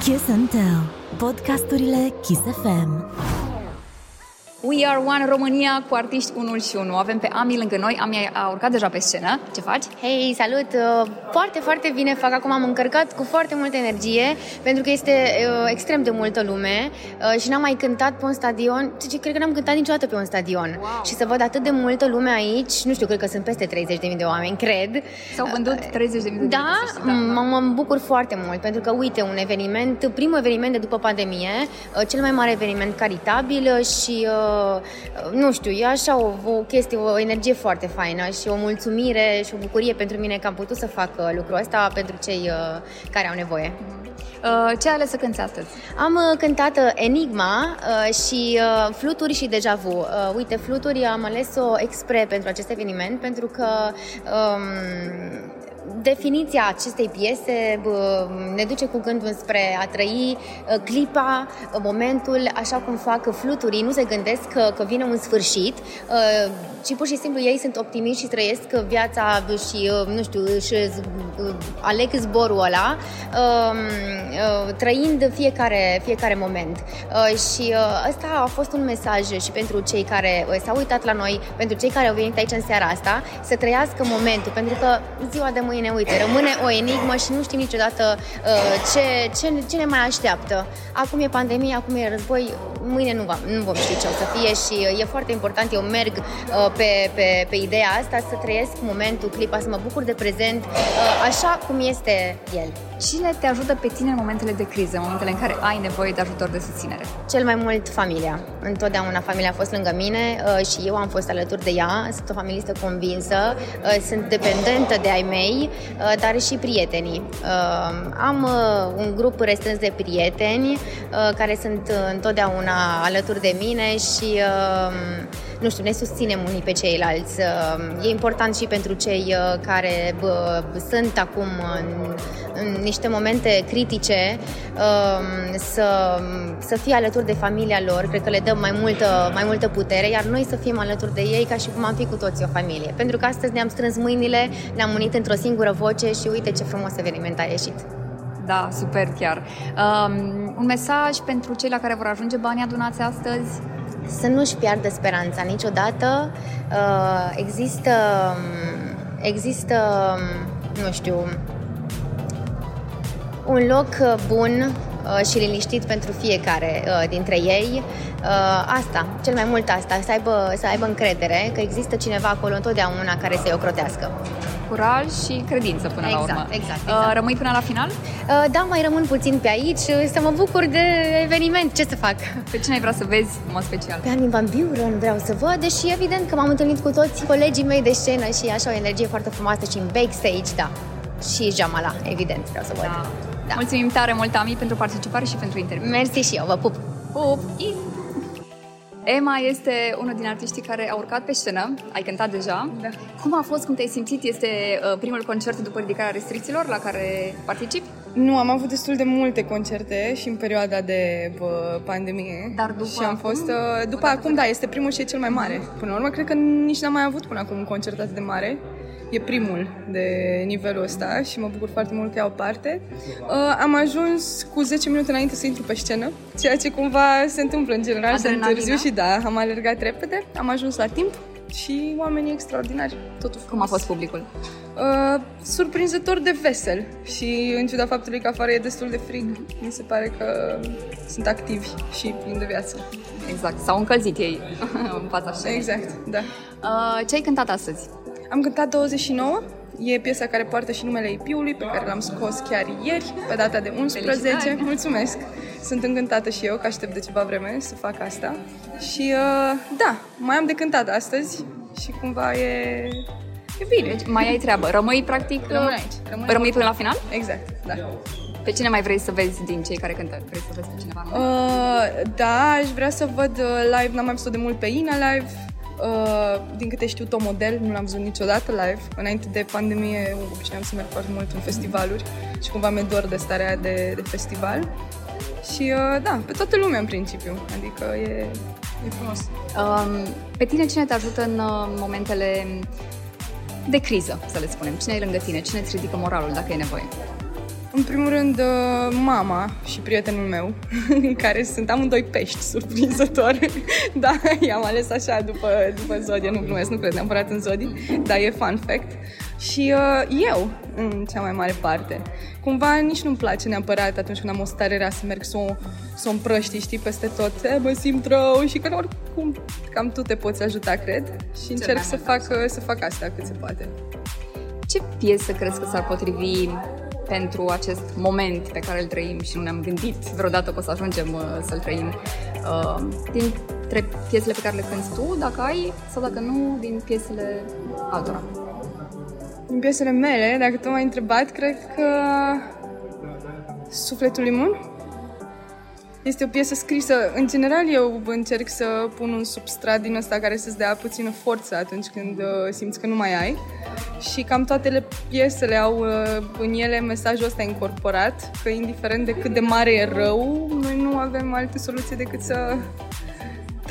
Kiss and Tell, podcasturile Kiss FM. We Are One România cu artiști unul și unul. Avem pe Ami lângă noi. Ami a urcat deja pe scenă. Ce faci? Hei, salut! Uh, foarte, foarte bine fac acum. Am încărcat cu foarte multă energie pentru că este uh, extrem de multă lume uh, și n-am mai cântat pe un stadion. Ce, cred că n-am cântat niciodată pe un stadion. Wow. Și să văd atât de multă lume aici, nu știu, cred că sunt peste 30.000 de oameni, cred. S-au vândut 30.000 de Da, da. mă, mă bucur foarte mult pentru că, uite, un eveniment, primul eveniment de după pandemie, cel mai mare eveniment caritabil și nu știu, e așa o, o chestie, o energie foarte faină și o mulțumire și o bucurie pentru mine că am putut să fac uh, lucrul ăsta pentru cei uh, care au nevoie. Uh, ce ai ales să cânti astăzi? Am cântat Enigma și Fluturi și Deja Vu. Uite, Fluturi am ales-o expre pentru acest eveniment pentru că um, definiția acestei piese ne duce cu gândul spre a trăi ă, clipa, ă, momentul, așa cum fac fluturii, nu se gândesc că, că vine un sfârșit, ă, ci pur și simplu ei sunt optimiști și trăiesc viața și, nu știu, și aleg zborul ăla, trăind fiecare, fiecare moment. Și ăsta a fost un mesaj și pentru cei care s-au uitat la noi, pentru cei care au venit aici în seara asta, să trăiască momentul, pentru că ziua de mâine, uite, rămâne o enigmă și nu știm niciodată ce, ce, ce ne mai așteaptă. Acum e pandemie, acum e război, mâine nu, va, nu vom ști ce o să fie și e foarte important, eu merg pe, pe, pe ideea asta, să trăiesc momentul, clipa, să mă bucur de prezent, așa cum este el. Cine te ajută pe tine în momentele de criză, în momentele în care ai nevoie de ajutor de susținere? Cel mai mult familia. Întotdeauna familia a fost lângă mine uh, și eu am fost alături de ea. Sunt o familistă convinsă, uh, sunt dependentă de ai mei, uh, dar și prietenii. Am un grup restrâns de prieteni care sunt întotdeauna alături de mine și nu știu, ne susținem unii pe ceilalți. E important și pentru cei care sunt acum în, în niște momente critice um, să, să fie alături de familia lor, cred că le dăm mai multă, mai multă putere, iar noi să fim alături de ei ca și cum am fi cu toții o familie. Pentru că astăzi ne-am strâns mâinile, ne-am unit într-o singură voce și uite ce frumos eveniment a ieșit. Da, super chiar. Um, un mesaj pentru cei la care vor ajunge banii adunați astăzi? Să nu-și piardă speranța niciodată. Uh, există, există, nu știu, un loc uh, bun uh, și liniștit pentru fiecare uh, dintre ei. Asta, cel mai mult asta, să aibă, să aibă încredere că există cineva acolo întotdeauna care să-i ocrotească. Curaj și credință până exact, la urmă. Exact, exact. Rămâi până la final? Da, mai rămân puțin pe aici să mă bucur de eveniment. Ce să fac? Pe cine ai vrea să vezi în mod special? Pe Armin Van Buren vreau să văd, deși evident că m-am întâlnit cu toți colegii mei de scenă și așa o energie foarte frumoasă și în backstage, da. Și Jamala, evident, vreau să văd. Da. Da. Mulțumim tare mult, Ami, pentru participare și pentru interviu. Mersi și eu, vă pup! Pup! Emma este unul din artiștii care a urcat pe scenă, ai cântat deja. Da. Cum a fost, cum te-ai simțit? Este uh, primul concert după ridicarea restricțiilor la care participi? Nu, am avut destul de multe concerte și în perioada de bă, pandemie. Dar după și am fost, acum? Uh, după acum, da, este primul și e cel mai mare. Până la urmă, cred că nici n-am mai avut până acum un concert atât de mare e primul de nivelul ăsta și mă bucur foarte mult că iau parte. Uh, am ajuns cu 10 minute înainte să intru pe scenă, ceea ce cumva se întâmplă în general, să întârziu și da, am alergat repede, am ajuns la timp și oamenii extraordinari. Totul Cum a fost publicul? Uh, surprinzător de vesel și în ciuda faptului că afară e destul de frig, mi se pare că sunt activi și plini de viață. Exact, s-au încălzit ei în fața scenei. Exact, da. Uh, ce ai cântat astăzi? Am cântat 29, e piesa care poartă și numele IP-ului, pe care l-am scos chiar ieri, pe data de 11. Felicitări. Mulțumesc! Sunt încântată și eu, că aștept de ceva vreme să fac asta. Și uh, da, mai am de cântat astăzi și cumva e, e bine. Deci mai ai treabă. Rămâi practic... Rămâi aici. Rămâi, Rămâi până la final? Exact, da. Pe cine mai vrei să vezi din cei care cântă? Vrei să vezi pe cineva? Uh, da, aș vrea să văd uh, live, n-am mai văzut de mult pe Ina live, Uh, din câte știu, Tom Model, nu l-am văzut niciodată live. Înainte de pandemie, obișnuiam să merg foarte mult în festivaluri și cumva mi-e dor de starea de, de festival. Și uh, da, pe toată lumea în principiu, adică e, e frumos. Um, pe tine cine te ajută în uh, momentele de criză, să le spunem? Cine e lângă tine? Cine îți ridică moralul dacă e nevoie? În primul rând, uh, mama și prietenul meu, care sunt amândoi pești, surprinzător. da, i-am ales așa după, după zodie, nu glumesc, nu cred neapărat în zodii, dar e fun fact. Și uh, eu, în cea mai mare parte. Cumva nici nu-mi place neapărat atunci când am o stare rea să merg să o, să o împrăști, știi, peste tot. E, mă simt rău și că oricum cam tu te poți ajuta, cred. Și încerc să fac, să fac asta cât se poate. Ce piesă crezi că s-ar potrivi pentru acest moment pe care îl trăim și nu ne-am gândit vreodată că o să ajungem uh, să-l trăim. Uh, dintre piesele pe care le cânti tu, dacă ai, sau dacă nu, din piesele altora. Din piesele mele, dacă tu m-ai întrebat, cred că Sufletul Limun este o piesă scrisă, în general eu încerc să pun un substrat din ăsta care să-ți dea puțină forță atunci când uh, simți că nu mai ai. Și cam toate piesele au uh, în ele mesajul ăsta incorporat, că indiferent de cât de mare e rău, noi nu avem alte soluții decât să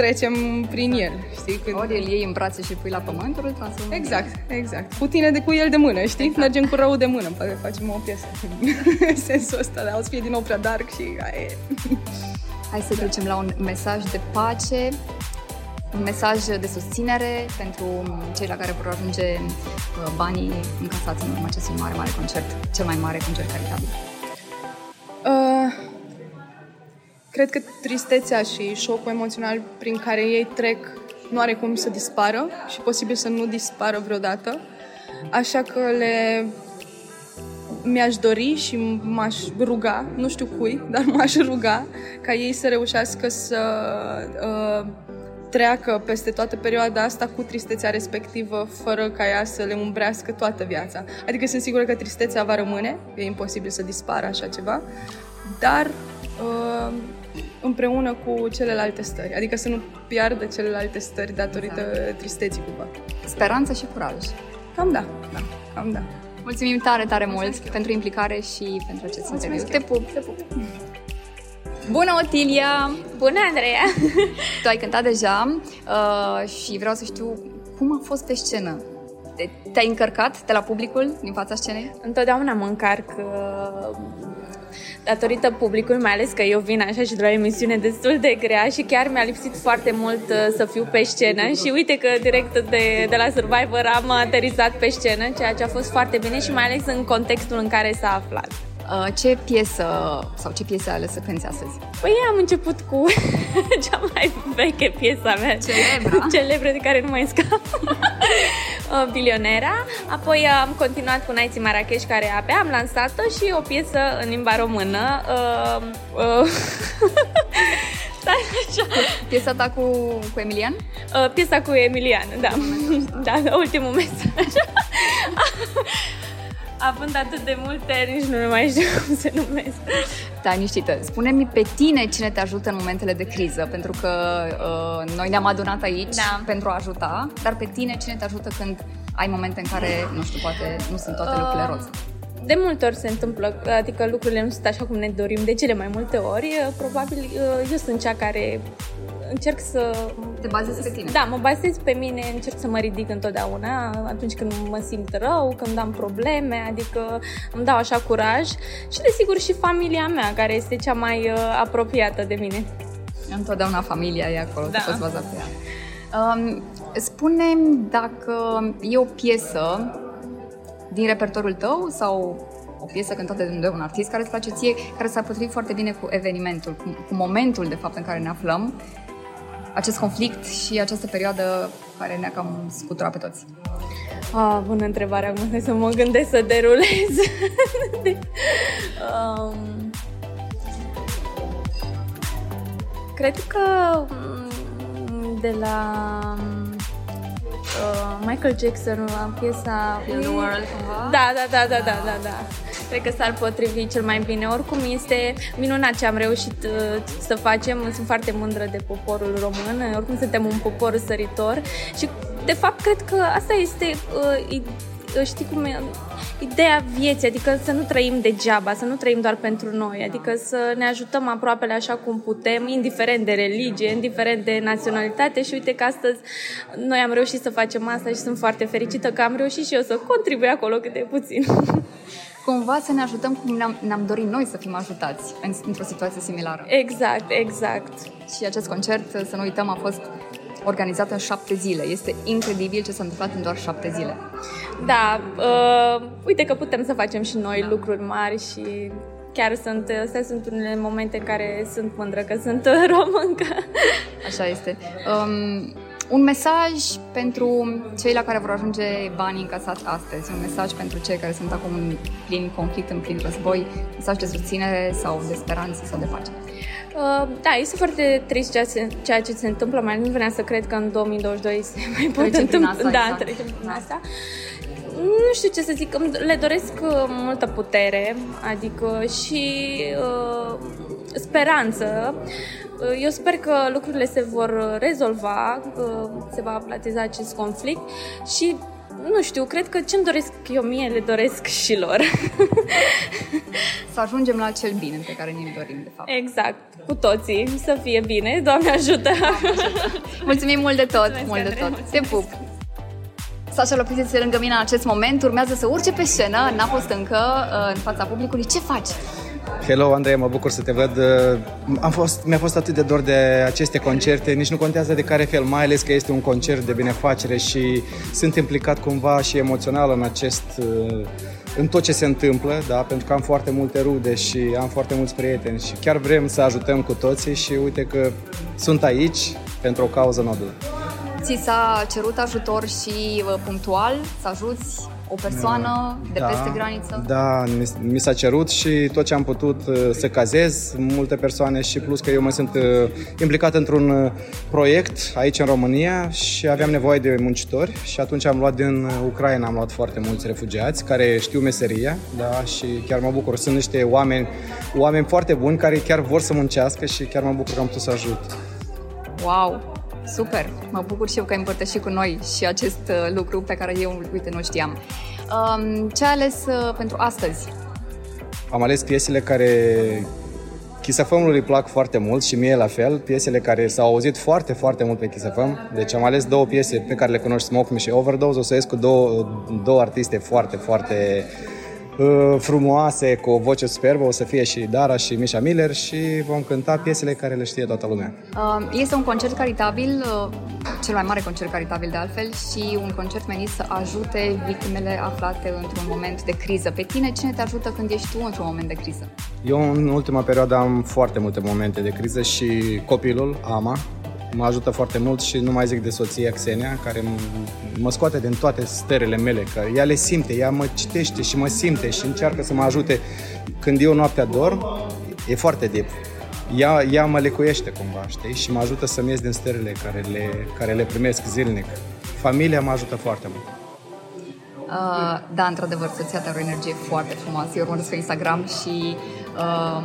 trecem prin el, știi? Când... Ori îl iei în brațe și pui la pământ, ori îl transformă Exact, exact. Cu tine de cu el de mână, știi? Exact. Mergem cu rău de mână, poate facem o piesă în sensul ăsta, dar o să fie din nou prea dark și aia e. Hai să trecem la un mesaj de pace, un mesaj de susținere pentru cei la care vor ajunge uh, banii încasați în urma acestui mare, mare concert, cel mai mare concert caritabil. Cred că tristețea și șocul emoțional prin care ei trec nu are cum să dispară și posibil să nu dispară vreodată. Așa că le mi-aș dori și m-aș ruga, nu știu cui, dar m-aș ruga ca ei să reușească să uh, treacă peste toată perioada asta cu tristețea respectivă, fără ca ea să le umbrească toată viața. Adică sunt sigură că tristețea va rămâne, e imposibil să dispară așa ceva, dar uh, împreună cu celelalte stări, adică să nu piardă celelalte stări datorită exact. tristeții cumva. Speranță și curaj. Cam da, da, cam da. Mulțumim tare, tare mult pentru implicare și pentru acest interviu. Te pup, te pup! Bună, Otilia! Bună, Andreea! Tu ai cântat deja uh, și vreau să știu cum a fost pe scenă. Te-ai încărcat de la publicul din fața scenei? Întotdeauna mă încarc uh, datorită publicului, mai ales că eu vin așa și de la o emisiune destul de grea și chiar mi-a lipsit foarte mult uh, să fiu pe scenă și uite că direct de, de la Survivor am aterizat pe scenă, ceea ce a fost foarte bine și mai ales în contextul în care s-a aflat. Uh, ce piesă sau ce piesă ales să cânti astăzi? Păi am început cu cea mai veche piesa mea. Celebră? Celebră de care nu mai scap. Uh, Bilionera. Apoi am continuat cu Nights Marrakesh, care abia am lansat-o și o piesă în limba română. Uh, uh, Piesa ta cu, cu Emilian? Uh, piesa cu Emilian, da. da, ultimul mesaj. Având atât de multe, nici nu mai știu cum se numesc. Da, niștită. Spune-mi pe tine cine te ajută în momentele de criză, pentru că uh, noi ne-am adunat aici da. pentru a ajuta, dar pe tine cine te ajută când ai momente în care, nu știu, poate nu sunt toate uh, lucrurile roz? De multe ori se întâmplă, adică lucrurile nu sunt așa cum ne dorim de cele mai multe ori. Uh, probabil uh, eu sunt cea care încerc să... Te bazezi pe tine. Da, mă bazez pe mine, încerc să mă ridic întotdeauna atunci când mă simt rău, când am probleme, adică îmi dau așa curaj și desigur și familia mea, care este cea mai uh, apropiată de mine. Întotdeauna familia e acolo, da. te poți baza pe ea. Um, spune dacă e o piesă din repertoriul tău sau o piesă cântată de un artist care îți place ție, care s-ar potrivi foarte bine cu evenimentul, cu, cu momentul de fapt în care ne aflăm acest conflict și această perioadă care ne-a cam scuturat pe toți? Ah, bună întrebare, acum să mă gândesc să derulez. um, cred că mm, de la uh, Michael Jackson la piesa Feel the World cumva? Da, da, da, da, da, da, da cred că s-ar potrivi cel mai bine. Oricum este minunat ce am reușit uh, să facem. Sunt foarte mândră de poporul român. Oricum suntem un popor săritor și de fapt cred că asta este uh, uh știi cum e, ideea vieții, adică să nu trăim degeaba, să nu trăim doar pentru noi, adică să ne ajutăm aproapele așa cum putem, indiferent de religie, indiferent de naționalitate și uite că astăzi noi am reușit să facem asta și sunt foarte fericită că am reușit și eu să contribui acolo cât de puțin. cumva să ne ajutăm cum ne-am, ne-am dorit noi să fim ajutați în, într-o situație similară. Exact, exact. Și acest concert, să nu uităm, a fost organizat în șapte zile. Este incredibil ce s-a întâmplat în doar șapte zile. Da, uh, uite că putem să facem și noi lucruri mari și chiar sunt, astea sunt unele momente în care sunt mândră că sunt româncă. Așa este. Um, un mesaj pentru cei la care vor ajunge banii încasat astăzi, un mesaj pentru cei care sunt acum în plin conflict, în plin război, mesaj de susținere sau de speranță sau de pace. Uh, da, este foarte trist ceea ce, ceea ce se întâmplă, mai nu venea să cred că în 2022 se mai pot întâmpla. Da, exact. trecem prin asta. Nu știu ce să zic, le doresc uh, multă putere, adică și uh, speranță. Uh, eu sper că lucrurile se vor rezolva, se va platiza acest conflict și nu știu, cred că ce-mi doresc eu mie, le doresc și lor. să ajungem la cel bine pe care ne-l dorim, de fapt. Exact, cu toții, să fie bine, Doamne ajută! Mulțumim mult de tot, Mulțumesc, mult de tot. Te pup! Sasha Lopez este lângă mine în acest moment, urmează să urce pe scenă, n-a fost încă uh, în fața publicului. Ce faci? Hello, Andrei, mă bucur să te văd. Am fost, mi-a fost atât de dor de aceste concerte, nici nu contează de care fel, mai ales că este un concert de binefacere și sunt implicat cumva și emoțional în acest în tot ce se întâmplă, da? pentru că am foarte multe rude și am foarte mulți prieteni și chiar vrem să ajutăm cu toții și uite că sunt aici pentru o cauză nobilă. Ți s-a cerut ajutor și uh, punctual să ajuți o persoană de da, peste graniță? Da, mi, mi s-a cerut și tot ce am putut uh, să cazez multe persoane și plus că eu mă sunt uh, implicat într-un proiect aici în România și aveam nevoie de muncitori și atunci am luat din Ucraina, am luat foarte mulți refugiați care știu meseria da, și chiar mă bucur. Sunt niște oameni, oameni foarte buni care chiar vor să muncească și chiar mă bucur că am putut să ajut. Wow! Super! Mă bucur și eu că ai împărtășit cu noi și acest uh, lucru pe care eu, uite, nu știam. Um, ce ai ales uh, pentru astăzi? Am ales piesele care Chisafămul îi plac foarte mult și mie la fel, piesele care s-au auzit foarte, foarte mult pe Chisafăm. Deci am ales două piese pe care le cunoști, Smoke Me și Overdose. O să ies cu două, două artiste foarte, foarte Uh, frumoase, cu o voce superbă, o să fie și Dara și Misha Miller și vom cânta piesele care le știe toată lumea. Uh, este un concert caritabil, uh, cel mai mare concert caritabil de altfel și un concert menit să ajute victimele aflate într-un moment de criză. Pe tine, cine te ajută când ești tu într-un moment de criză? Eu în ultima perioadă am foarte multe momente de criză și copilul, Ama, mă ajută foarte mult și nu mai zic de soția Xenia, care mă scoate din toate stările mele, că ea le simte, ea mă citește și mă simte și încearcă să mă ajute când eu noaptea dorm, e foarte deep. Ea, ea mă lecuiește cumva, știi? Și mă ajută să-mi ies din stările care le, care le primesc zilnic. Familia mă ajută foarte mult. Uh, da, într-adevăr, soția ta are o energie foarte frumoasă. Eu urmăresc pe Instagram și uh,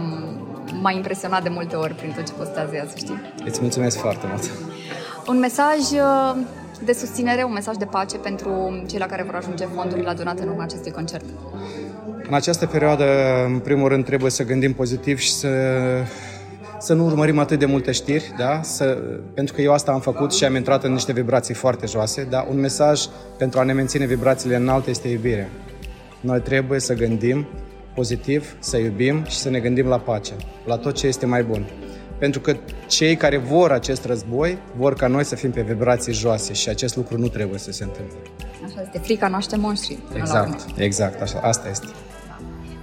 m-a impresionat de multe ori prin tot ce postează ea, să știi. Îți mulțumesc foarte mult. Un mesaj uh, de susținere, un mesaj de pace pentru cei la care vor ajunge fondurile adunate în urma acestui concert. În această perioadă, în primul rând, trebuie să gândim pozitiv și să să nu urmărim atât de multe știri, da? să, pentru că eu asta am făcut și am intrat în niște vibrații foarte joase. Da? Un mesaj pentru a ne menține vibrațiile înalte este iubirea. Noi trebuie să gândim pozitiv, să iubim și să ne gândim la pace, la tot ce este mai bun. Pentru că cei care vor acest război vor ca noi să fim pe vibrații joase și acest lucru nu trebuie să se întâmple. Așa este, frica noaște monștri. Exact, exact, așa, asta este.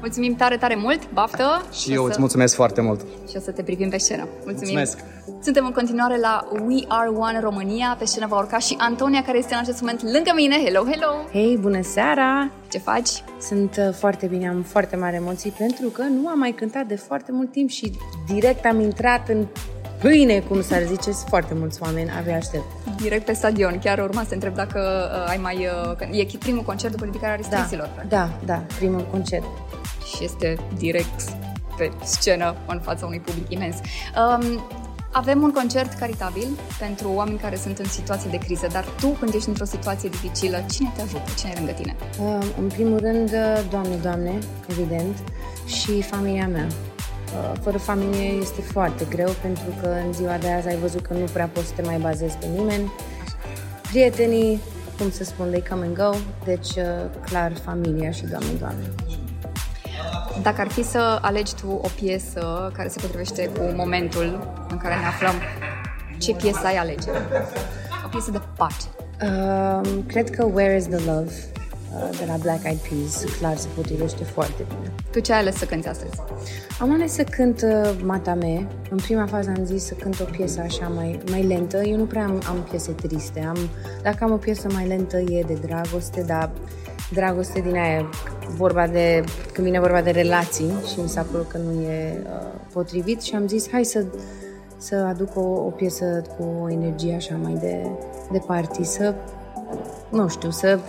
Mulțumim tare, tare mult, baftă! Și, și eu să... îți mulțumesc foarte mult! Și o să te privim pe scenă. Mulțumim! Mulțumesc! Suntem în continuare la We Are One România. Pe scenă va urca și Antonia, care este în acest moment lângă mine. Hello, hello! Hei, bună seara! Ce faci? Sunt uh, foarte bine, am foarte mari emoții pentru că nu am mai cântat de foarte mult timp și direct am intrat în pâine, cum s-ar zice, sunt foarte mulți oameni, abia aștept. Direct pe stadion, chiar urma să întreb dacă uh, ai mai... Uh, e primul concert după ridicarea restricțiilor. Da, da, da, primul concert. Și este direct pe scenă în fața unui public imens. Um, avem un concert caritabil pentru oameni care sunt în situație de criză, dar tu, când ești într-o situație dificilă, cine te ajută? Cine e lângă tine? Uh, în primul rând, uh, Doamne, Doamne, evident, și familia mea. Uh, fără familie este foarte greu, pentru că în ziua de azi ai văzut că nu prea poți să te mai bazezi pe nimeni. Prietenii, cum să spun, they come and go, deci uh, clar familia și Doamne, Doamne. Dacă ar fi să alegi tu o piesă care se potrivește cu momentul în care ne aflăm, ce piesă ai alege? O piesă de pace. Um, cred că Where is the Love uh, de la Black Eyed Peas clar se potrivește foarte bine. Tu ce ai ales să cânti astăzi? Am ales să cânt uh, Matame. În prima fază am zis să cânt o piesă așa mai, mai lentă. Eu nu prea am, am piese triste. Am, dacă am o piesă mai lentă e de dragoste, dar dragoste din aia, vorba de, când vine vorba de relații și mi s-a părut că nu e uh, potrivit și am zis hai să, să aduc o, o piesă cu o energie așa mai de, de party, să, nu știu, să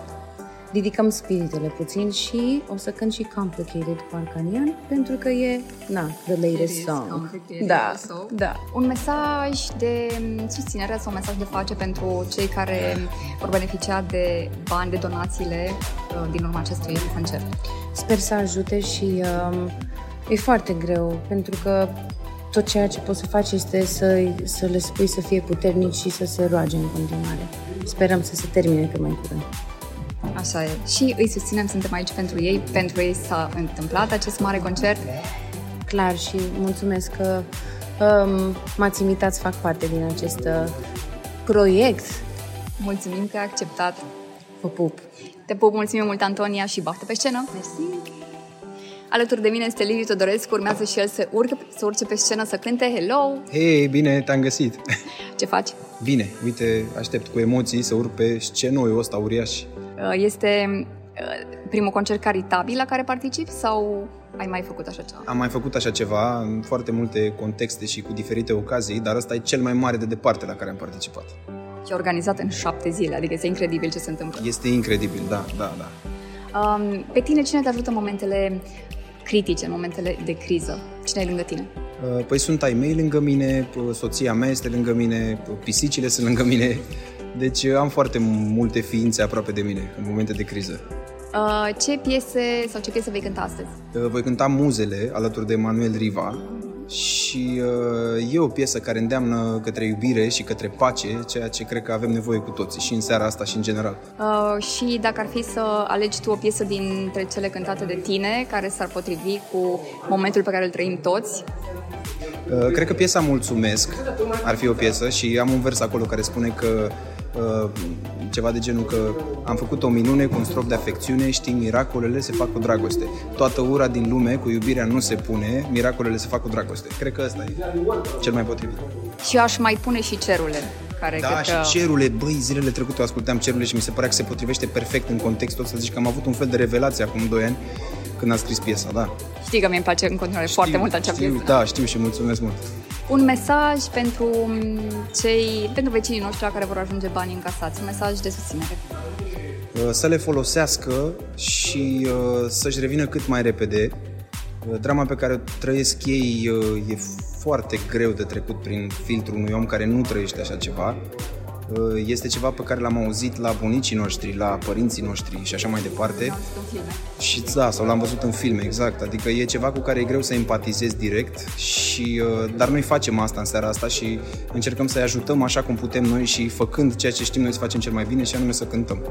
ridicăm spiritele puțin și o să cânt și Complicated cu Arcanian pentru că e, na, the latest song. Da, da. Un mesaj de susținere sau un mesaj de face pentru cei care vor beneficia de bani, de donațiile uh, din urma acestui concert. Sper să ajute și um, e foarte greu pentru că tot ceea ce poți să faci este să, să le spui să fie puternici și să se roage în continuare. Sperăm să se termine cât mai curând. Așa e. Și îi susținem, suntem aici pentru ei, pentru ei s-a întâmplat acest mare concert. Clar și mulțumesc că um, m-ați invitat să fac parte din acest uh, proiect. Mulțumim că ai acceptat. Vă pup! Te pup, mulțumim mult, Antonia, și baftă pe scenă! Mersi! Alături de mine este Liviu Todorescu, urmează și el să, urcă, să urce pe scenă să cânte Hello! Hei, bine, te-am găsit! Ce faci? Bine, uite, aștept cu emoții să urc pe scenul ăsta uriaș. Uh, este uh, primul concert caritabil la care participi sau ai mai făcut așa ceva? Am mai făcut așa ceva în foarte multe contexte și cu diferite ocazii, dar ăsta e cel mai mare de departe la care am participat. Și organizat în șapte zile, adică este incredibil ce se întâmplă. Este incredibil, da, da, da. Um, pe tine cine te ajută în momentele critice, în momentele de criză? Cine ai lângă tine? Uh, păi sunt ai mei lângă mine, soția mea este lângă mine, pisicile sunt lângă mine, deci am foarte multe ființe aproape de mine în momente de criză. Uh, ce piese sau ce piese vei cânta astăzi? Uh, voi cânta Muzele alături de Manuel Riva și uh, e o piesă care îndeamnă către iubire și către pace, ceea ce cred că avem nevoie cu toții și în seara asta și în general. Uh, și dacă ar fi să alegi tu o piesă dintre cele cântate de tine care s-ar potrivi cu momentul pe care îl trăim toți, Uh, cred că piesa Mulțumesc ar fi o piesă și am un vers acolo care spune că uh, ceva de genul că am făcut o minune cu un strop de afecțiune, știi, miracolele se fac cu dragoste. Toată ura din lume cu iubirea nu se pune, miracolele se fac cu dragoste. Cred că ăsta e cel mai potrivit. Și eu aș mai pune și cerule. Care da, cred și că... cerule, băi, zilele trecute ascultam cerule și mi se părea că se potrivește perfect în contextul ăsta. Zici că am avut un fel de revelație acum 2 ani când a scris piesa, da. Știi că mi îmi place în continuare știu, foarte mult acea știu, piesă. Da, știu și mulțumesc mult. Un mesaj pentru mm, cei, pentru vecinii noștri la care vor ajunge banii încasați, un mesaj de susținere. Uh, Să le folosească și uh, să-și revină cât mai repede. Uh, Drama pe care o trăiesc ei uh, e foarte greu de trecut prin filtrul unui om care nu trăiește așa ceva. Uh, Este ceva pe care l-am auzit la bunicii noștri, la părinții noștri și așa mai departe. Și da, sau l-am văzut în filme, exact. Adică e ceva cu care e greu să empatizezi direct, și, uh, dar noi facem asta în seara asta și încercăm să-i ajutăm așa cum putem noi și făcând ceea ce știm noi să facem cel mai bine și anume să cântăm.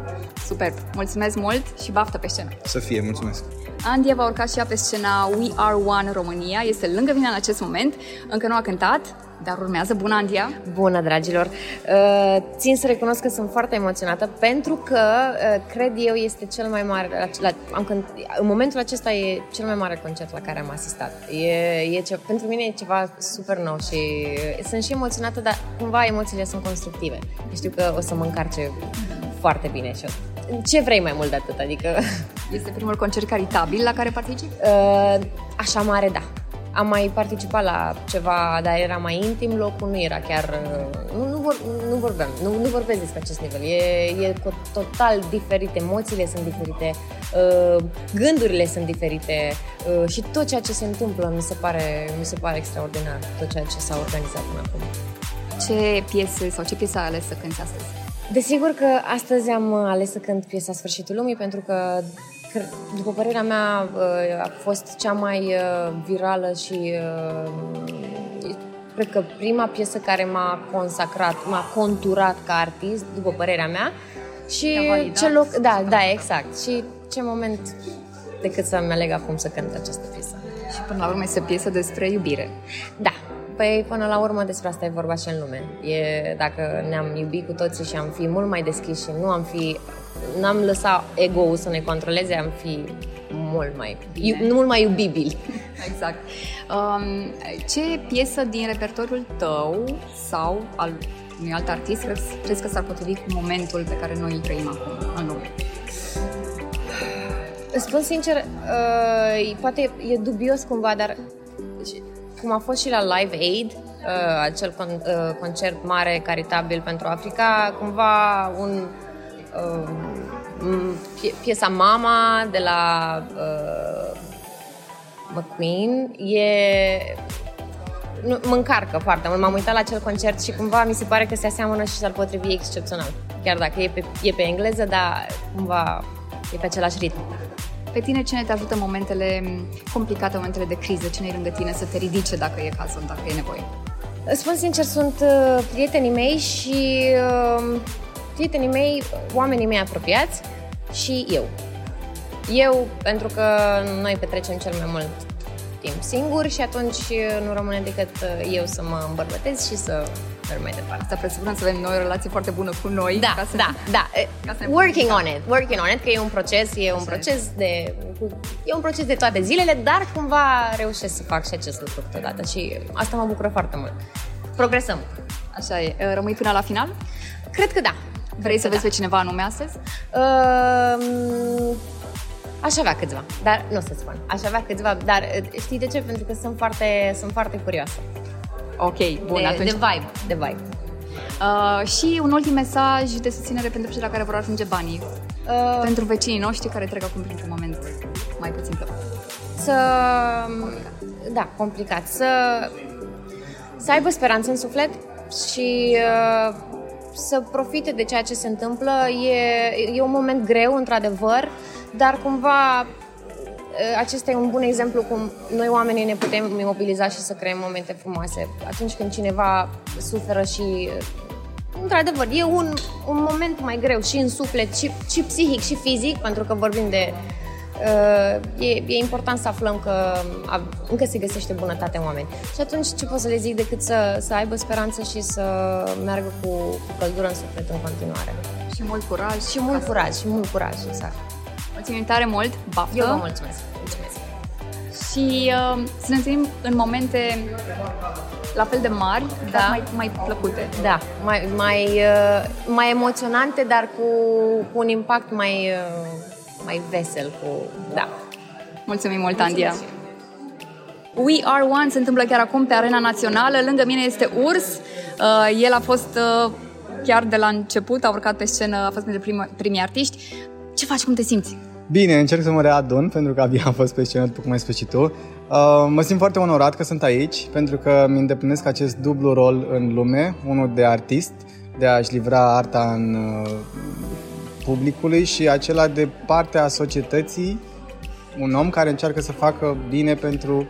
Superb! Mulțumesc mult și baftă pe scenă! Să fie, mulțumesc! Andia va urca și ea pe scena We Are One România, este lângă mine în acest moment, încă nu a cântat, dar urmează. Bună, Andia! Bună, dragilor! Uh, Țin să recunosc că sunt foarte emoționată pentru că, uh, cred eu, este cel mai mare... La, la, am cânt, în momentul acesta e cel mai mare concert la care am asistat. E, e ce, pentru mine e ceva super nou și uh, sunt și emoționată, dar cumva emoțiile sunt constructive. Știu că o să mă încarce foarte bine și ce vrei mai mult de atât, adică... Este primul concert caritabil la care participi? Uh, așa mare, da. Am mai participat la ceva, dar era mai intim locul, nu era chiar... uh, Nu, nu, vor, nu vorbeam, nu, nu vorbesc despre acest nivel. E, e cu total diferit, emoțiile sunt diferite, uh, gândurile sunt diferite uh, și tot ceea ce se întâmplă mi se pare, mi se pare extraordinar, tot ceea ce s-a organizat până acum. Ce piese sau ce piesă ai ales să cânti astăzi? Desigur că astăzi am ales să cânt piesa Sfârșitul Lumii pentru că, cre- după părerea mea, uh, a fost cea mai uh, virală și uh, cred că prima piesă care m-a consacrat, m-a conturat ca artist, după părerea mea. Și Te-a validat ce loc, da, super da, mult. exact. Și ce moment decât să-mi aleg acum să cânt această piesă. Și până la urmă este o piesă despre iubire. Da, Păi până la urmă despre asta e vorba și în lume. E, dacă ne-am iubit cu toții și am fi mult mai deschiși și nu am fi n-am lăsat ego-ul să ne controleze, am fi mult mai, iu, mult mai iubibil. Exact. Um, ce piesă din repertoriul tău sau al unui alt artist crezi, crezi că s-ar potrivi cu momentul pe care noi îl trăim acum în lume? Spun sincer, uh, poate e dubios cumva, dar cum a fost și la Live Aid, uh, acel con- uh, concert mare caritabil pentru Africa, cumva un uh, piesa Mama de la uh, McQueen e nu, mă încarcă foarte mult. M-am uitat la acel concert și cumva mi se pare că se aseamănă și s-ar potrivi excepțional. Chiar dacă e pe, e pe engleză, dar cumva e pe același ritm. Pe tine cine te ajută în momentele complicate, momentele de criză? Cine e lângă tine să te ridice dacă e cazul, dacă e nevoie? Spun sincer, sunt uh, prietenii mei și uh, prietenii mei, oamenii mei apropiați și eu. Eu, pentru că noi petrecem cel mai mult timp singur și atunci nu rămâne decât uh, eu să mă îmbărbătez și să merg mai departe. Asta presupune să avem noi o relație foarte bună cu noi. Da, ca să da, da. Ca să working on it, working on it, că e un proces, e un proces de e un proces de toate zilele, dar cumva reușesc să fac și acest lucru câteodată și asta mă bucură foarte mult. Progresăm. Așa e. Rămâi până la final? Cred că da. Vrei să vezi da. pe cineva anume astăzi? Uh, Aș avea câțiva, dar nu o să spun. Aș avea câțiva, dar știi de ce? Pentru că sunt foarte, sunt foarte curioasă. Ok, bun, de, atunci... De vibe, de vibe. Uh, și un ultim mesaj de susținere pentru cei la care vor ajunge banii. Uh, pentru vecinii noștri care trec acum printr-un moment mai puțin plăcut. Să... Complicat. Da, complicat. Să, să aibă speranță în suflet și uh, să profite de ceea ce se întâmplă. E, e un moment greu, într-adevăr, dar cumva acesta e un bun exemplu cum noi oamenii ne putem imobiliza și să creăm momente frumoase. Atunci când cineva suferă și într-adevăr, e un, un moment mai greu și în suflet, și, și psihic, și fizic, pentru că vorbim de Uh, e, e important să aflăm că a, încă se găsește bunătate în oameni. Și atunci ce pot să le zic decât să, să aibă speranță și să meargă cu, cu căldură în suflet în continuare. Și mult curaj. Și mult curaj, și mult curaj, exact. Mulțumim tare mult, baftă! Eu vă mulțumesc! mulțumesc. Și uh, să ne întâlnim în momente la fel de mari, da. dar mai, mai plăcute. Da, mai, mai, uh, mai emoționante, dar cu, cu un impact mai, uh, mai vesel. Cu, da. Mulțumim mult, Andia! We Are One se întâmplă chiar acum pe arena națională. Lângă mine este Urs. Uh, el a fost uh, chiar de la început, a urcat pe scenă, a fost printre primi, primii artiști. Ce faci? Cum te simți? Bine, încerc să mă readun, pentru că abia am fost pe scenă, după cum ai spus și tu. Uh, mă simt foarte onorat că sunt aici, pentru că îmi îndeplinesc acest dublu rol în lume, unul de artist, de a-și livra arta în uh, publicului și acela de partea societății, un om care încearcă să facă bine pentru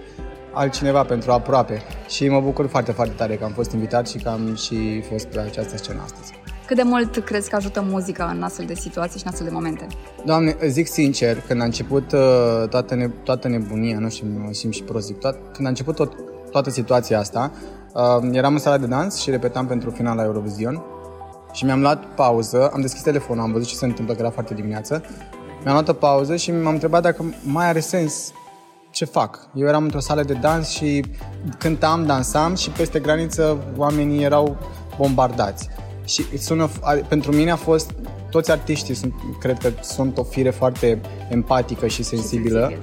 altcineva, pentru aproape. Și mă bucur foarte, foarte tare că am fost invitat și că am și fost pe această scenă astăzi. Cât de mult crezi că ajută muzica în astfel de situații și în astfel de momente? Doamne, zic sincer, când a început uh, toată, ne, toată nebunia, nu știu, mă simt și prost zic, toat, când a început tot, toată situația asta, uh, eram în sala de dans și repetam pentru finala Eurovision și mi-am luat pauză, am deschis telefonul, am văzut ce se întâmplă, că era foarte dimineață, mi-am luat o pauză și m-am întrebat dacă mai are sens ce fac. Eu eram într-o sală de dans și cântam, dansam și peste graniță oamenii erau bombardați. Și sună, pentru mine a fost, toți artiștii sunt, cred că sunt o fire foarte empatică și sensibilă.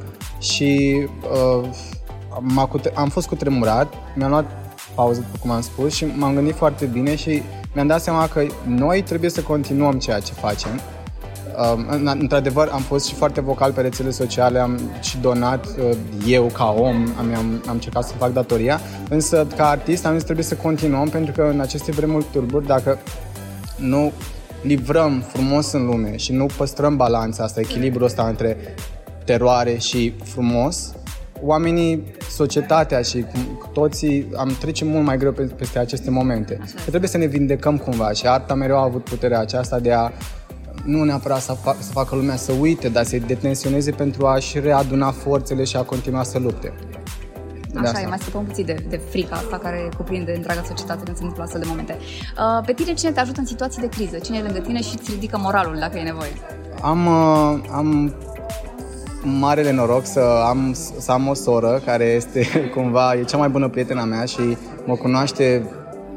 Și uh, am, am fost cutremurat, mi-am luat pauză, după cum am spus, și m-am gândit foarte bine și mi-am dat seama că noi trebuie să continuăm ceea ce facem într-adevăr, am fost și foarte vocal pe rețele sociale, am și donat uh, eu ca om, am, am, am încercat să fac datoria, însă ca artist am zis trebuie să continuăm pentru că în aceste vremuri turburi, dacă nu livrăm frumos în lume și nu păstrăm balanța asta, echilibrul ăsta între teroare și frumos, oamenii, societatea și toții am trece mult mai greu peste aceste momente. Că trebuie să ne vindecăm cumva și arta mereu a avut puterea aceasta de a nu neapărat să, fac, să facă lumea să uite, dar să-i detensioneze pentru a-și readuna forțele și a continua să lupte. De Așa asta. e, mai scăpăm puțin de, de frica asta care cuprinde întreaga societate când se întâmplă astfel de momente. Uh, pe tine cine te ajută în situații de criză? Cine e lângă tine și îți ridică moralul dacă e nevoie? Am, uh, am marele noroc să am, să am o soră care este cumva, e cea mai bună prietena mea și mă cunoaște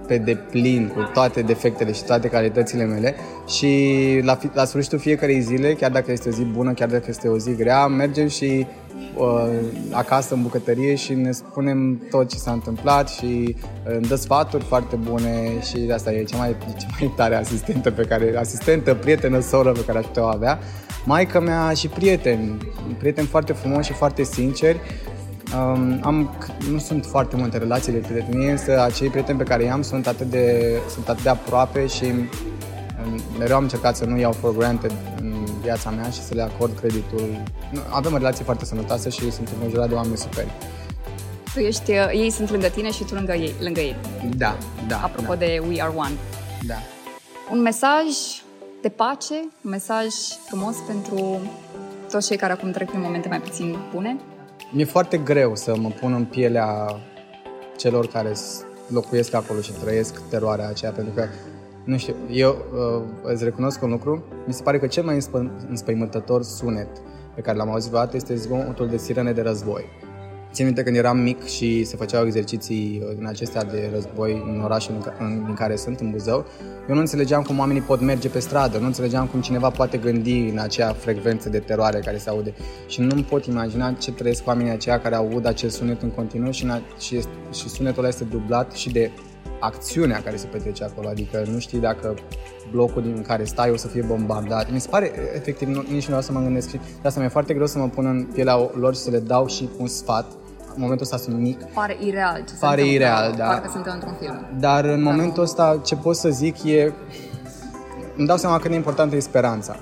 pe deplin cu toate defectele și toate calitățile mele și la, la sfârșitul fiecarei zile, chiar dacă este o zi bună, chiar dacă este o zi grea, mergem și uh, acasă în bucătărie și ne spunem tot ce s-a întâmplat și uh, îmi dă sfaturi foarte bune și asta e cea mai, cea mai tare asistentă pe care, asistentă, prietenă, soră pe care aș putea o avea. Maica mea și prieteni, prieteni foarte frumoși și foarte sinceri Um, am, nu sunt foarte multe relații de prietenie, însă acei prieteni pe care i-am sunt atât de, sunt atât de aproape și um, mereu am încercat să nu iau for granted în viața mea și să le acord creditul. Avem o relație foarte sănătoasă și sunt înconjurat de oameni superi. Tu ești, uh, ei sunt lângă tine și tu lângă ei. Lângă ei. Da, da. Apropo da. de We Are One. Da. Un mesaj de pace, un mesaj frumos pentru toți cei care acum trec prin momente mai puțin bune? Mi-e foarte greu să mă pun în pielea celor care locuiesc acolo și trăiesc teroarea aceea, pentru că, nu știu, eu uh, îți recunosc un lucru, mi se pare că cel mai înspăimântător sunet pe care l-am auzit vreodată este zgomotul de sirene de război. Țin minte când eram mic și se făceau exerciții uh, din acestea de război în orașul în, în care sunt, în Buzău, eu nu înțelegeam cum oamenii pot merge pe stradă, nu înțelegeam cum cineva poate gândi în acea frecvență de teroare care se aude. Și nu pot imagina ce trăiesc oamenii aceia care aud acel sunet în continuu și, și, și sunetul ăla este dublat și de acțiunea care se petrece acolo, adică nu știi dacă blocul din care stai o să fie bombardat. Mi se pare, efectiv, nu, nici nu vreau să mă gândesc și de asta mi-e foarte greu să mă pun în pielea lor și să le dau și un sfat în momentul ăsta sunt mic. Pare ireal ce Pare se ireal, da. Parcă suntem într-un film. Dar în da. momentul ăsta ce pot să zic e... Îmi dau seama cât de importantă e speranța.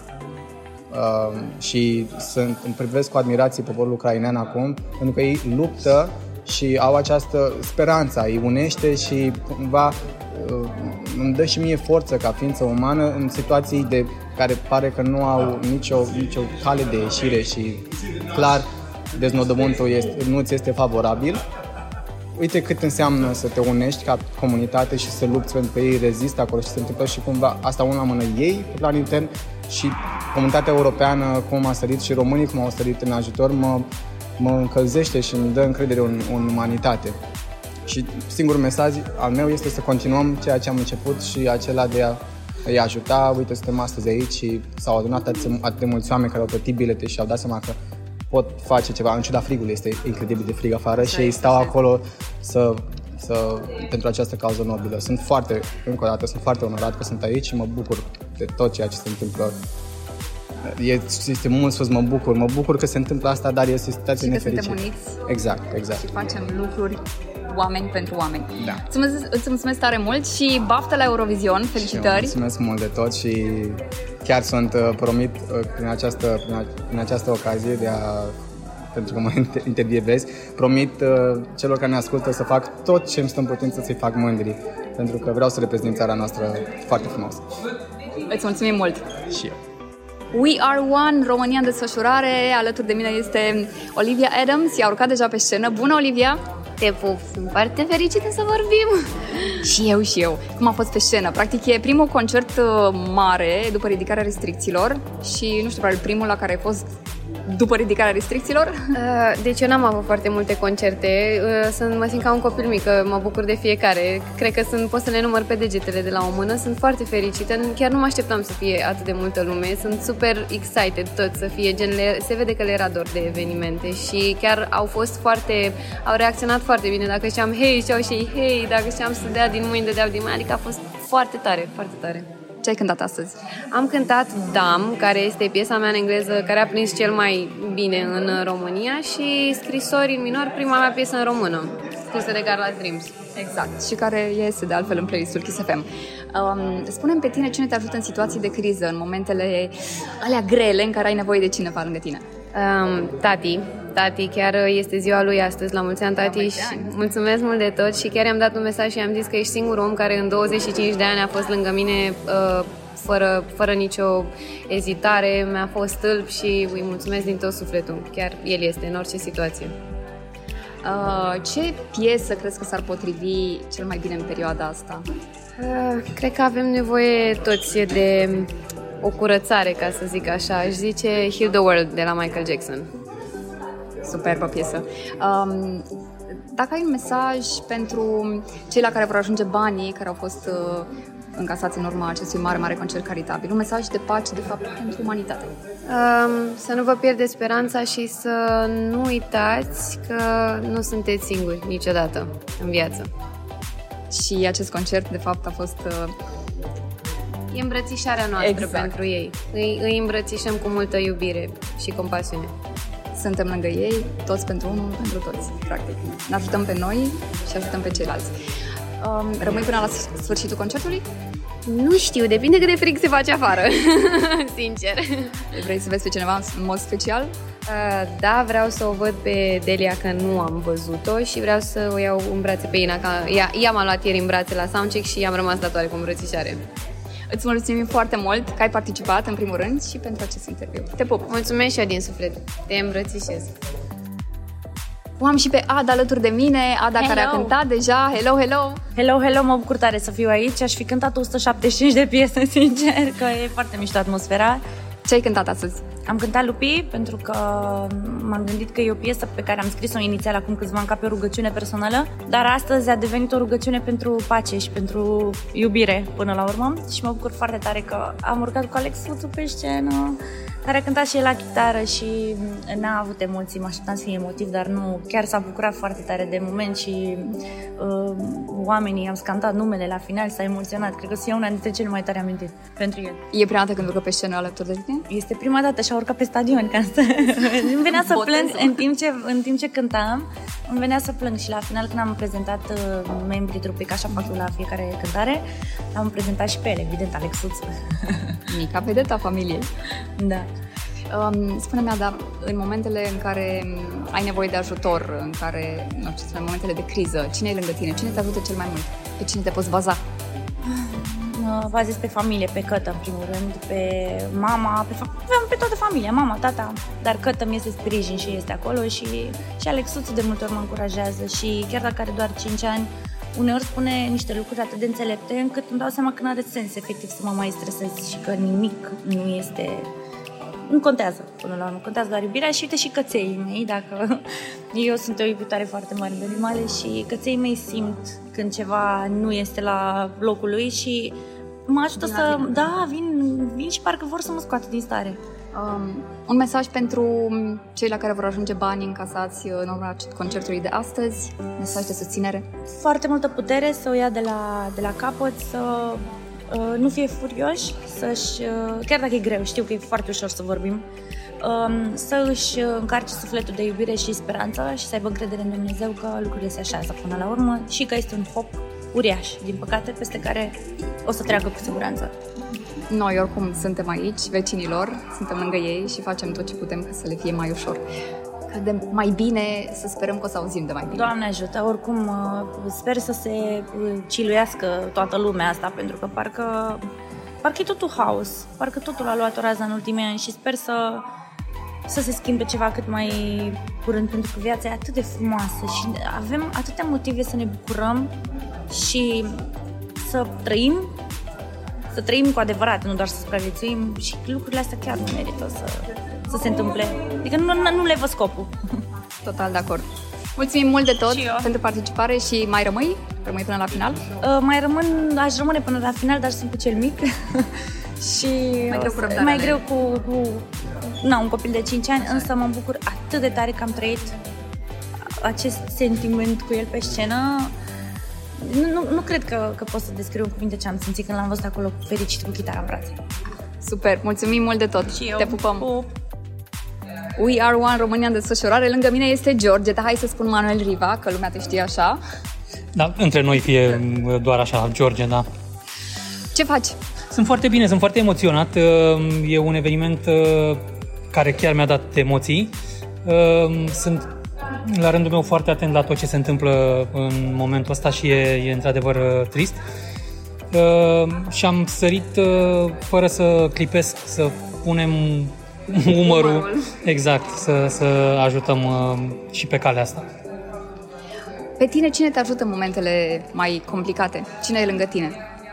Uh, și sunt, îmi privesc cu admirație poporul ucrainean acum, pentru că ei luptă și au această speranță, îi unește și cumva uh, îmi dă și mie forță ca ființă umană în situații de care pare că nu au nicio, nicio cale de ieșire și clar deznodământul este, nu ți este favorabil, uite cât înseamnă să te unești ca comunitate și să lupți pentru că ei rezistă acolo și se întâmplă și cumva asta una la mână ei pe plan intern și comunitatea europeană cum a sărit și românii cum au sărit în ajutor mă, mă încălzește și îmi dă încredere în, în umanitate. Și singurul mesaj al meu este să continuăm ceea ce am început și acela de a îi ajuta. Uite, suntem astăzi aici și s-au adunat atât, atât de mulți oameni care au plătit bilete și au dat seama că pot face ceva, în ciuda frigului, este incredibil de frig afară și ei stau acolo să, să, pentru această cauză nobilă. Sunt foarte, încă o dată, sunt foarte onorat că sunt aici și mă bucur de tot ceea ce se întâmplă este mult spus, mă bucur, mă bucur că se întâmplă asta, dar este o situație și nefericită. uniți exact, exact. Și facem lucruri oameni pentru oameni. Da. Îți mulțumesc, îți mulțumesc tare mult și baftă la Eurovision, felicitări! Și mulțumesc mult de tot și chiar sunt uh, promit uh, prin această, prin, a, prin această ocazie de a pentru că mă intervievezi, promit uh, celor care ne ascultă să fac tot ce îmi stă în putință să-i fac mândri, pentru că vreau să reprezint țara noastră foarte frumos. Îți mulțumim mult! Și eu! We Are One, România în desfășurare. Alături de mine este Olivia Adams, i-a urcat deja pe scenă. Bună, Olivia! Te pup, sunt foarte fericită să vorbim. Și eu, și eu. Cum a fost pe scenă? Practic e primul concert uh, mare după ridicarea restricțiilor și, nu știu, probabil primul la care ai fost după ridicarea restricțiilor? Uh, deci eu n-am avut foarte multe concerte, uh, sunt, mă simt ca un copil mic, mă bucur de fiecare. Cred că sunt, pot să le număr pe degetele de la o mână, sunt foarte fericită, chiar nu mă așteptam să fie atât de multă lume, sunt super excited tot să fie, gen, se vede că le era dor de evenimente și chiar au fost foarte, au reacționat foarte bine, dacă știam hei, și și ei hei, dacă știam să dea din mâini, dădeau din mâini, adică a fost foarte tare, foarte tare. Ce ai cântat astăzi? Am cântat Dam, care este piesa mea în engleză care a prins cel mai bine în România și Scrisori în minor, prima mea piesă în română, scrisă de Carla Dreams. Exact, și care iese de altfel în playlistul Kiss FM. Um, spune pe tine cine te ajută în situații de criză, în momentele alea grele în care ai nevoie de cineva lângă tine. Um, tati, tati, chiar este ziua lui astăzi, la mulți ani tati și mulțumesc mult de tot și chiar i-am dat un mesaj și i-am zis că ești singurul om care în 25 de ani a fost lângă mine uh, fără, fără nicio ezitare, mi-a fost stâlp și îi mulțumesc din tot sufletul. Chiar el este în orice situație. Uh, ce piesă crezi că s-ar potrivi cel mai bine în perioada asta? Uh, cred că avem nevoie toți de o curățare, ca să zic așa. Aș zice Heal the World de la Michael Jackson. Superbă piesă. Um, dacă ai un mesaj pentru cei la care vor ajunge banii care au fost uh, încasați în urma acestui mare, mare concert caritabil, un mesaj de pace, de fapt, pentru umanitate. Um, să nu vă pierdeți speranța și să nu uitați că nu sunteți singuri niciodată în viață. Și acest concert, de fapt, a fost... Uh... E îmbrățișarea noastră Exact. pentru ei. Îi, îi îmbrățișăm cu multă iubire și compasiune. Suntem lângă ei, toți pentru unul, pentru toți, practic. Ne ajutăm pe noi și ajutăm pe ceilalți. Um, rămâi până la sfârșitul concertului? Nu știu, depinde cât de frig se face afară, sincer. Vrei să vezi pe cineva în mod special? Uh, da, vreau să o văd pe Delia, că nu am văzut-o și vreau să o iau în brațe pe Ina. Că ea, ea m-a luat ieri în brațe la soundcheck și am rămas datoare cu îmbrățișare. Îți mulțumim foarte mult că ai participat, în primul rând, și pentru acest interviu. Te pup! Mulțumesc și eu din suflet. Te îmbrățișez. O am și pe Ada alături de mine, Ada Hello. care a cântat deja. Hello, hello! Hello, hello, mă bucur tare să fiu aici. Aș fi cântat 175 de piese, sincer, că e foarte mișto atmosfera. Ce ai cântat astăzi? Am cântat Lupi pentru că m-am gândit că e o piesă pe care am scris-o inițial acum câțiva ani ca pe o rugăciune personală, dar astăzi a devenit o rugăciune pentru pace și pentru iubire până la urmă și mă bucur foarte tare că am urcat cu Alex Fuțu pe scenă, care a cântat și el la chitară și n-a avut emoții, mă așteptam să fie emotiv, dar nu, chiar s-a bucurat foarte tare de moment și uh, oamenii am scantat numele la final, s-a emoționat, cred că o să fie una dintre cele mai tare amintiri pentru el. E prima dată când urcă pe scenă alături de tine? Este prima dată și a urcat pe stadion ca să... îmi venea să Botezul. plâng în timp, ce, în timp ce cântam, îmi venea să plâng și la final când am prezentat uh, membrii trupei, ca așa fac eu la fiecare cântare, am prezentat și pe ele, evident, Alex Fuțu. Mica vedeta familiei. da. Um, spune-mi, Ada, în momentele în care um, ai nevoie de ajutor, în care, nu știu, în momentele de criză, cine e lângă tine? Cine te ajută cel mai mult? Pe cine te poți baza? Uh, Bazez pe familie, pe cătă, în primul rând, pe mama, pe, fa- pe, pe toată familia, mama, tata, dar cătă mi este sprijin și este acolo și, și Alexuțu de multe ori mă încurajează și chiar dacă are doar 5 ani, uneori spune niște lucruri atât de înțelepte încât îmi dau seama că nu are sens efectiv să mă mai stresez și că nimic nu este nu contează până la urmă, contează doar iubirea și uite și căței mei, dacă eu sunt o iubitoare foarte mare de animale și căței mei simt când ceva nu este la locul lui și mă ajută Vin la să, tine. da, vin, vin și parcă vor să mă scoată din stare. Um, un mesaj pentru um, cei la care vor ajunge bani încasați uh, în urma concertului de astăzi? Mesaj de susținere? Foarte multă putere să o ia de la, de la capăt, să uh, nu fie furioși, să-și, uh, chiar dacă e greu, știu că e foarte ușor să vorbim, um, să își încarce sufletul de iubire și speranță și să aibă încredere în Dumnezeu că lucrurile se așează până la urmă și că este un hop uriaș, din păcate, peste care o să treacă cu siguranță. Noi oricum suntem aici, vecinilor, suntem lângă ei și facem tot ce putem ca să le fie mai ușor. Credem mai bine, să sperăm că o să auzim de mai bine. Doamne ajută, oricum uh, sper să se uh, ciluiască toată lumea asta, pentru că parcă, parcă e totul haos, parcă totul a luat o rază în ultimii ani și sper să, să se schimbe ceva cât mai curând, pentru că viața e atât de frumoasă și avem atâtea motive să ne bucurăm și să trăim, să trăim cu adevărat, nu doar să supraviețuim și lucrurile astea chiar nu merită să, să se întâmple. Adică nu, nu, nu le văd scopul. Total de acord. Mulțumim mult de tot Și eu. pentru participare și mai rămâi? Rămâi până la final? Uh, mai rămân, aș rămâne până la final, dar sunt cu cel mic. și Mai greu cu o să- răbdarea mai de- greu cu, cu na, un copil de 5 ani, însă mă bucur atât de tare că am trăit acest sentiment cu el pe scenă. Nu, nu, nu cred că, că pot să descriu în cuvinte ce am simțit când l-am văzut acolo fericit cu chitara în brațe. Super, mulțumim mult de tot. Și eu. Te pupăm. Pup. We Are One România în desfășurare. Lângă mine este George, dar hai să spun Manuel Riva, că lumea te știe așa. Da, între noi fie m, doar așa, George, da. Ce faci? Sunt foarte bine, sunt foarte emoționat. Uh, E un eveniment uh, care chiar mi-a dat emoții. Uh, Sunt la rândul meu foarte atent la tot ce se întâmplă în momentul ăsta și e, e într-adevăr uh, trist. uh, și am sărit uh, fără să clipesc, să punem umărul, Umărul. exact, să, să ajutăm uh, și pe calea asta. Pe tine cine te ajută în momentele mai complicate? Cine e lângă tine?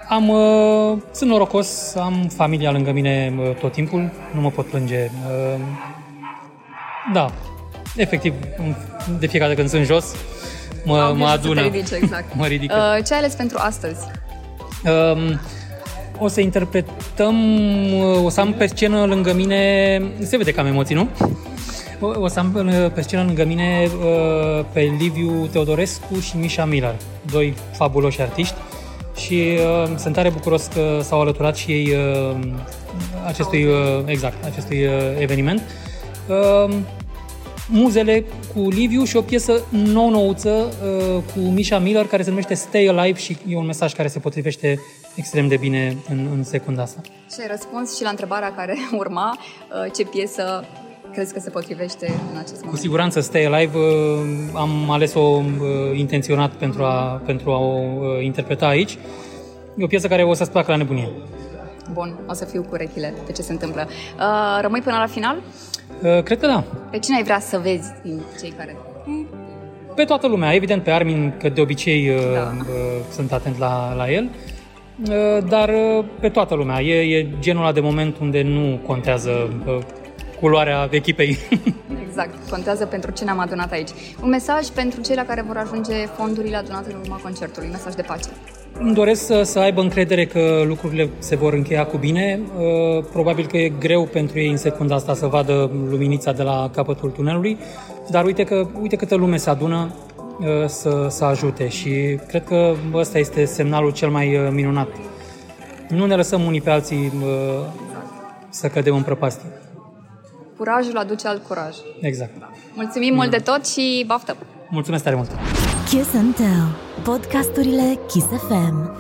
Am, uh, sunt norocos, am familia lângă mine uh, tot timpul, nu mă pot plânge. Uh, da, efectiv, de fiecare dată când sunt jos, mă, Au mă grijă să adună. Te ridice, exact. mă ridică. Uh, ce ai ales pentru astăzi? Um, o să interpretăm, uh, o să am pe scenă lângă mine, se vede că am emoții, nu? O, o să am uh, pe scenă lângă mine uh, pe Liviu Teodorescu și Mișa Miller, doi fabuloși artiști și uh, sunt tare bucuros că s-au alăturat și ei uh, acestui, uh, exact, acestui uh, eveniment. Uh, muzele cu Liviu și o piesă nou-nouță uh, cu Misha Miller care se numește Stay Alive și e un mesaj care se potrivește extrem de bine în, în secunda asta. Și ai răspuns și la întrebarea care urma, uh, ce piesă crezi că se potrivește în acest Cu moment? siguranță Stay Alive uh, am ales-o uh, intenționat pentru a, pentru a o uh, interpreta aici. E o piesă care o să-ți placă la nebunie. Bun, o să fiu cu urechile pe ce se întâmplă. Uh, rămâi până la final? Uh, Cred că da. Pe cine ai vrea să vezi din cei care... Pe toată lumea, evident pe Armin, că de obicei uh, Da. uh, sunt atent la, la el, uh, dar uh, pe toată lumea. E, e genul ăla de moment unde nu contează uh, culoarea echipei. Exact, contează pentru ce ne-am adunat aici. Un mesaj pentru cei la care vor ajunge fondurile adunate în urma concertului, mesaj de pace. Îmi doresc să, să aibă încredere că lucrurile se vor încheia cu bine. Uh, Probabil că e greu pentru ei în secunda asta să vadă luminița de la capătul tunelului, dar uite, că, uite câtă lume se adună uh, să, să ajute și cred că ăsta este semnalul cel mai uh, minunat. Nu ne lăsăm unii pe alții uh, să cădem în prăpastie. Curajul aduce alt curaj. Exact. Mulțumim mult de tot și baftă! Mulțumesc tare mult! Kiss and Tell. Podcasturile Kiss FM.